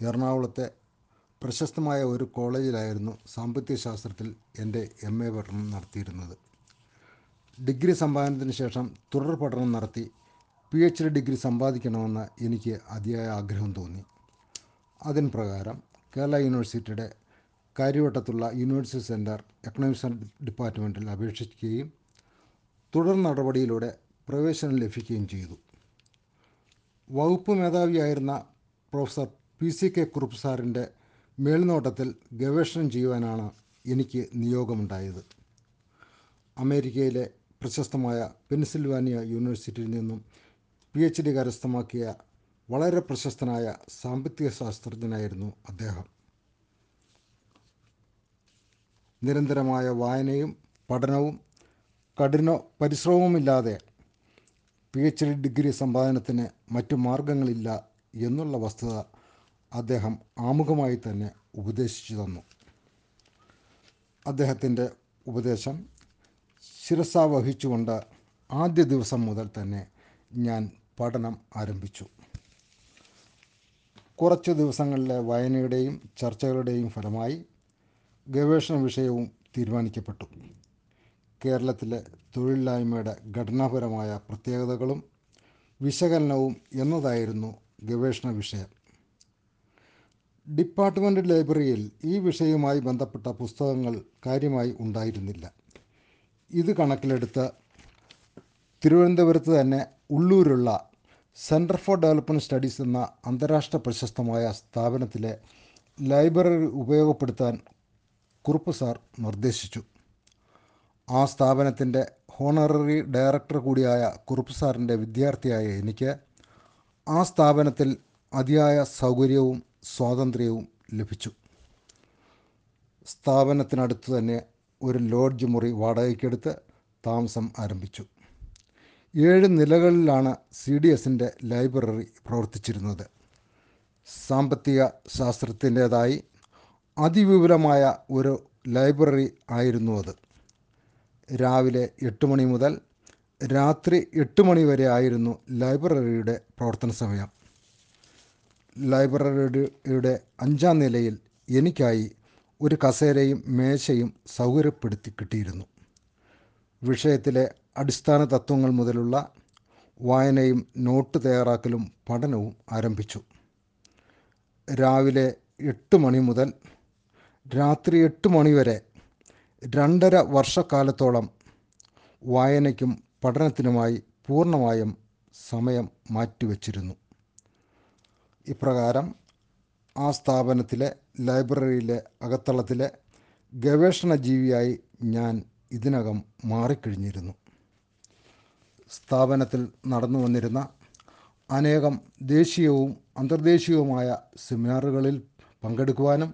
എറണാകുളത്തെ പ്രശസ്തമായ ഒരു കോളേജിലായിരുന്നു സാമ്പത്തിക ശാസ്ത്രത്തിൽ എന്റെ എം എ പഠനം നടത്തിയിരുന്നത്. ഡിഗ്രി സമ്പാദനത്തിന് ശേഷം തുടർ പഠനം നടത്തി പി എച്ച് ഡി ഡിഗ്രി സമ്പാദിക്കണമെന്ന് എനിക്ക് അതിയായ ആഗ്രഹം തോന്നി. അതിന് പ്രകാരം കേരള യൂണിവേഴ്സിറ്റിയുടെ കാര്യവട്ടത്തുള്ള യൂണിവേഴ്സിറ്റി സെന്റർ എക്കണോമിക്സ് ഡിപ്പാർട്ട്മെന്റിൽ അപേക്ഷിക്കുകയും തുടർ നടപടിയിലൂടെ പ്രവേശനം ലഭിക്കുകയും ചെയ്തു. വകുപ്പ് മേധാവിയായിരുന്ന professor P C K Kurup സാറിന്റെ മേൽനോട്ടത്തിൽ ഗവേഷണം ചെയ്യുവാനാണ് എനിക്ക് നിയോഗമുണ്ടായത്. അമേരിക്കയിലെ പ്രശസ്തമായ പെൻസിൽവാനിയ യൂണിവേഴ്സിറ്റിയിൽ നിന്നും പി എച്ച് ഡി കരസ്ഥമാക്കിയ വളരെ പ്രശസ്തനായ സാമ്പത്തിക ശാസ്ത്രജ്ഞനായിരുന്നു അദ്ദേഹം. നിരന്തരമായ വായനയും പഠനവും കഠിന പരിശ്രമവുമില്ലാതെ പി എച്ച് ഡി ഡിഗ്രി സമ്പാദനത്തിന് മറ്റു മാർഗങ്ങളില്ല എന്നുള്ള വസ്തുത അദ്ദേഹം ആമുഖമായി തന്നെ ഉപദേശിച്ചു തന്നു. അദ്ദേഹത്തിന്റെ ഉപദേശം ശിരസ വഹിച്ചുകൊണ്ട് ആദ്യ ദിവസം മുതൽ തന്നെ ഞാൻ പഠനം ആരംഭിച്ചു. കുറച്ച് ദിവസങ്ങളിലെ വായനയുടെയും ചർച്ചകളുടെയും ഫലമായി ഗവേഷണ വിഷയവും തീരുമാനിക്കപ്പെട്ടു. കേരളത്തിലെ തൊഴിലില്ലായ്മയുടെ ഘടനാപരമായ പ്രത്യേകതകളും വിശകലനവും എന്നതായിരുന്നു ഗവേഷണ വിഷയം. ഡിപ്പാർട്ട്മെന്റ് ലൈബ്രറിയിൽ ഈ വിഷയവുമായി ബന്ധപ്പെട്ട പുസ്തകങ്ങൾ കാര്യമായി ഉണ്ടായിരുന്നില്ല. ഇത് കണക്കിലെടുത്ത് തിരുവനന്തപുരത്ത് തന്നെ ഉള്ളൂരുള്ള സെന്റർ ഫോർ ഡെവലപ്മെന്റ് സ്റ്റഡീസ് എന്ന അന്താരാഷ്ട്ര പ്രശസ്തമായ സ്ഥാപനത്തിലെ ലൈബ്രറി ഉപയോഗപ്പെടുത്താൻ കുറുപ്പ് സാർ നിർദ്ദേശിച്ചു. ആ സ്ഥാപനത്തിന്റെ ഹോണററി ഡയറക്ടർ കൂടിയായ കുറുപ്പ് സാറിന്റെ വിദ്യാർത്ഥിയായ എനിക്ക് ആ സ്ഥാപനത്തിൽ അതിയായ സൗകര്യവും സ്വാതന്ത്ര്യവും ലഭിച്ചു. സ്ഥാപനത്തിനടുത്ത് തന്നെ ഒരു ലോഡ്ജ് മുറി വാടകയ്ക്കെടുത്ത് താമസം ആരംഭിച്ചു. ഏഴ് നിലകളിലാണ് സി ഡി എസിന്റെ ലൈബ്രറി പ്രവർത്തിച്ചിരുന്നത്. സാമ്പത്തിക ശാസ്ത്രത്തിന്റേതായി അതിവിപുലമായ ഒരു ലൈബ്രറി ആയിരുന്നു അത്. രാവിലെ എട്ട് മണി മുതൽ രാത്രി എട്ട് മണി വരെ ആയിരുന്നു ലൈബ്രറിയുടെ പ്രവർത്തന സമയം. ലൈബ്രറിയുടെ അഞ്ചാം നിലയിൽ എനിക്കായി ഒരു കസേരയും മേശയും സൗകര്യപ്പെടുത്തി കിട്ടിയിരുന്നു. വിഷയത്തിലെ അടിസ്ഥാന തത്വങ്ങൾ മുതലുള്ള വായനയും നോട്ട് തയ്യാറാക്കലും പഠനവും ആരംഭിച്ചു. രാവിലെ എട്ട് മണി മുതൽ രാത്രി എട്ട് മണി വരെ രണ്ടര വർഷക്കാലത്തോളം വായനയ്ക്കും പഠനത്തിനുമായി പൂർണമായും സമയം മാറ്റിവെച്ചിരുന്നു. ഇപ്രകാരം ആ സ്ഥാപനത്തിലെ ലൈബ്രറിയിലെ അകത്തളത്തിലെ ഗവേഷണ ജീവിയായി ഞാൻ ഇതിനകം മാറിക്കഴിഞ്ഞിരുന്നു. സ്ഥാപനത്തിൽ നടന്നു വന്നിരുന്ന അനേകം ദേശീയവും അന്തർദേശീയവുമായ സെമിനാറുകളിൽ പങ്കെടുക്കുവാനും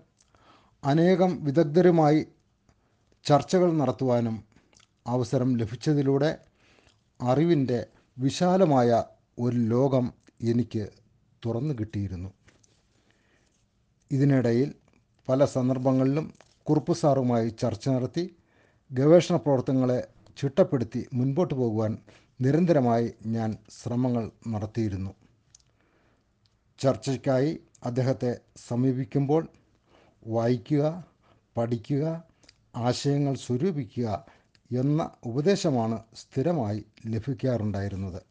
അനേകം വിദഗ്ധരുമായി ചർച്ചകൾ നടത്തുവാനും അവസരം ലഭിച്ചതിലൂടെ അറിവിന്റെ വിശാലമായ ഒരു ലോകം എനിക്ക് തുറന്നു കിട്ടിയിരുന്നു. ഇതിനിടയിൽ പല സന്ദർഭങ്ങളിലും കുറുപ്പ് സാറുമായി ചർച്ച നടത്തി ഗവേഷണ പ്രവർത്തനങ്ങളെ ചിട്ടപ്പെടുത്തി മുൻപോട്ട് പോകുവാൻ നിരന്തരമായി ഞാൻ ശ്രമങ്ങൾ നടത്തിയിരുന്നു. ചർച്ചയ്ക്കായി അദ്ദേഹത്തെ സമീപിക്കുമ്പോൾ വായിക്കുക പഠിക്കുക ആശയങ്ങൾ സ്വരൂപിക്കുക എന്ന ഉപദേശമാണ് സ്ഥിരമായി ലഭിക്കാറുണ്ടായിരുന്നത്.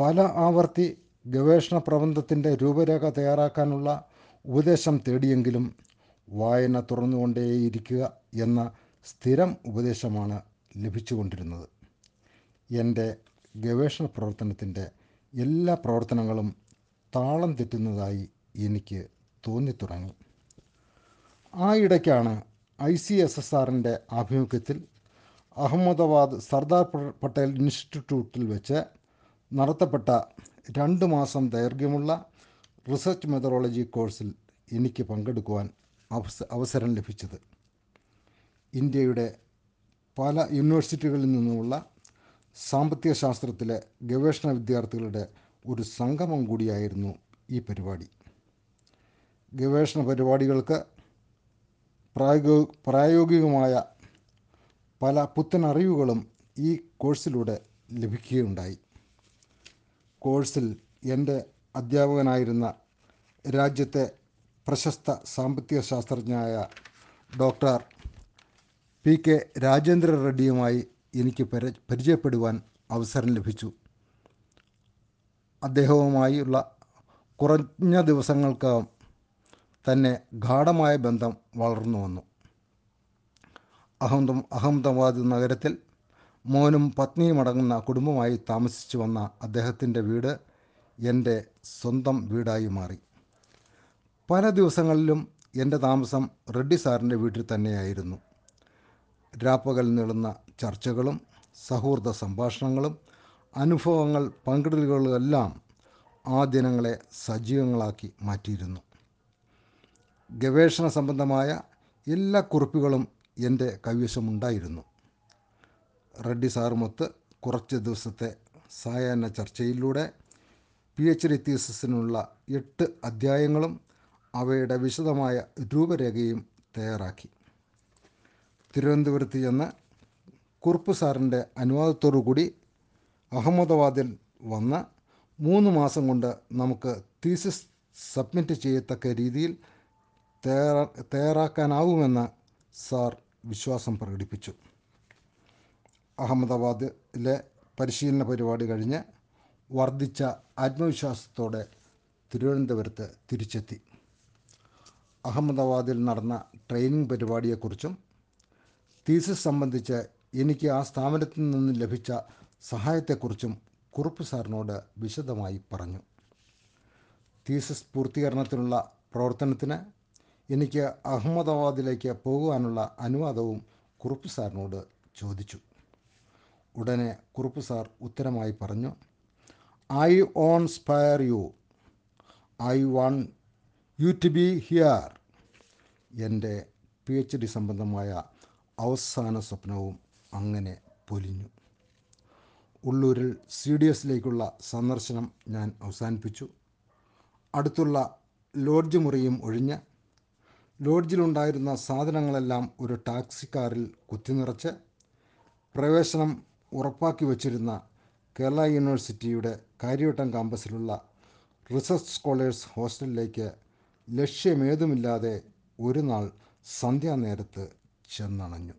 പല ആവർത്തി ഗവേഷണ പ്രബന്ധത്തിന്റെ രൂപരേഖ തയ്യാറാക്കാനുള്ള ഉപദേശം തേടിയെങ്കിലും വായന തുറന്നുകൊണ്ടേയിരിക്കുക എന്ന സ്ഥിരം ഉപദേശമാണ് ലഭിച്ചുകൊണ്ടിരുന്നത്. എന്റെ ഗവേഷണ പ്രവർത്തനത്തിന്റെ എല്ലാ പ്രവർത്തനങ്ങളും താളം തെറ്റുന്നതായി എനിക്ക് തോന്നിത്തുടങ്ങി. ആ ഇടയ്ക്കാണ് ഐ സി എസ് എസ് ആറിന്റെ ആഭിമുഖ്യത്തിൽ അഹമ്മദാബാദ് സർദാർ പട്ടേൽ ഇൻസ്റ്റിറ്റ്യൂട്ടിൽ വെച്ച് നടത്തപ്പെട്ട രണ്ട് മാസം ദൈർഘ്യമുള്ള റിസർച്ച് മെത്തഡോളജി കോഴ്സിൽ എനിക്ക് പങ്കെടുക്കുവാൻ അവസ അവസരം ലഭിച്ചത്. ഇന്ത്യയുടെ പല യൂണിവേഴ്സിറ്റികളിൽ നിന്നുമുള്ള സാമ്പത്തിക ശാസ്ത്രത്തിലെ ഗവേഷണ വിദ്യാർത്ഥികളുടെ ഒരു സംഗമം കൂടിയായിരുന്നു ഈ പരിപാടി. ഗവേഷണ പരിപാടികൾക്ക് പ്രായോഗ പ്രായോഗികമായ പല പുത്തൻ അറിവുകളും ഈ കോഴ്സിലൂടെ ലഭിക്കുകയുണ്ടായി. കോഴ്സിൽ എന്റെ അധ്യാപകനായിരുന്ന രാജ്യത്തെ പ്രശസ്ത സാമ്പത്തിക ശാസ്ത്രജ്ഞനായ ഡോക്ടർ പി കെ രാജേന്ദ്ര റെഡ്ഡിയുമായി എനിക്ക് പരി- പരിചയപ്പെടുവാൻ അവസരം ലഭിച്ചു. അദ്ദേഹവുമായുള്ള കുറഞ്ഞ ദിവസങ്ങൾക്കകം തന്നെ ഗാഠമായ ബന്ധം വളർന്നു വന്നു. അഹമ്മദ് അഹമ്മദാബാദ് നഗരത്തിൽ മോനും പത്നിയും അടങ്ങുന്ന കുടുംബമായി താമസിച്ചു വന്ന അദ്ദേഹത്തിന്റെ വീട് എന്റെ സ്വന്തം വീടായി മാറി. പല ദിവസങ്ങളിലും എന്റെ താമസം റെഡ്ഡി സാറിന്റെ വീട്ടിൽ തന്നെയായിരുന്നു. രാപ്പകൽ നീളുന്ന ചർച്ചകളും സൗഹൃദ സംഭാഷണങ്ങളും അനുഭവങ്ങൾ പങ്കിടലുകളുമെല്ലാം ആ ദിനങ്ങളെ സജീവങ്ങളാക്കി മാറ്റിയിരുന്നു. ഗവേഷണ സംബന്ധമായ എല്ലാ കുറിപ്പുകളും എന്റെ കൈവശമുണ്ടായിരുന്നു. റെഡ്ഡി സാറുമൊത്ത് കുറച്ച് ദിവസത്തെ സായാഹ്ന ചർച്ചയിലൂടെ പി എച്ച് ഡി തീസിസിനുള്ള എട്ട് അധ്യായങ്ങളും അവയുടെ വിശദമായ രൂപരേഖയും തയ്യാറാക്കി. തിരുവനന്തപുരത്ത് ചെന്ന് കുറുപ്പ് സാറിന്റെ അനുവാദത്തോടു കൂടി അഹമ്മദാബാദിൽ വന്ന് മൂന്ന് മാസം കൊണ്ട് നമുക്ക് തീസിസ് സബ്മിറ്റ് ചെയ്യത്തക്ക രീതിയിൽ തയ്യാറാ തയ്യാറാക്കാനാവുമെന്ന് സാർ വിശ്വാസം പ്രകടിപ്പിച്ചു. അഹമ്മദാബാദിലെ പരിശീലന പരിപാടി കഴിഞ്ഞ് വർദ്ധിച്ച ആത്മവിശ്വാസത്തോടെ തിരുവനന്തപുരത്ത് തിരിച്ചെത്തി. അഹമ്മദാബാദിൽ നടന്ന ട്രെയിനിങ് പരിപാടിയെക്കുറിച്ചും തീസിസ് സംബന്ധിച്ച് എനിക്ക് ആ സ്ഥാപനത്തിൽ നിന്ന് ലഭിച്ച സഹായത്തെക്കുറിച്ചും കുറുപ്പ് സാറിനോട് വിശദമായി പറഞ്ഞു. തീസിസ് പൂർത്തീകരണത്തിനുള്ള പ്രവർത്തനത്തിന് എനിക്ക് അഹമ്മദാബാദിലേക്ക് പോകുവാനുള്ള അനുവാദവും കുറുപ്പ് സാറിനോട് ചോദിച്ചു. ഉടനെ കുറുപ്പ് സാർ ഉത്തരമായി പറഞ്ഞു I own spire you I want you to be here എന്റെ പി എച്ച് ഡി സംബന്ധമായ അവസാന സ്വപ്നവും അങ്ങനെ പൊലിഞ്ഞു. ഉള്ളൂരിൽ സി ഡി എസിലേക്കുള്ള സന്ദർശനം ഞാൻ അവസാനിപ്പിച്ചു. അടുത്തുള്ള ലോഡ്ജ് മുറിയും ഒഴിഞ്ഞ് ലോഡ്ജിലുണ്ടായിരുന്ന സാധനങ്ങളെല്ലാം ഒരു ടാക്സി കാറിൽ കുത്തിനിറച്ച് പ്രവേശനം ഉറപ്പാക്കി വച്ചിരുന്ന കേരള യൂണിവേഴ്സിറ്റിയുടെ കാര്യവട്ടം കാമ്പസിലുള്ള റിസർച്ച് സ്കോളേഴ്സ് ഹോസ്റ്റലിലേക്ക് ലക്ഷ്യമേതുമില്ലാതെ ഒരു നാൾ സന്ധ്യാനേരത്ത് ചെന്നണഞ്ഞു.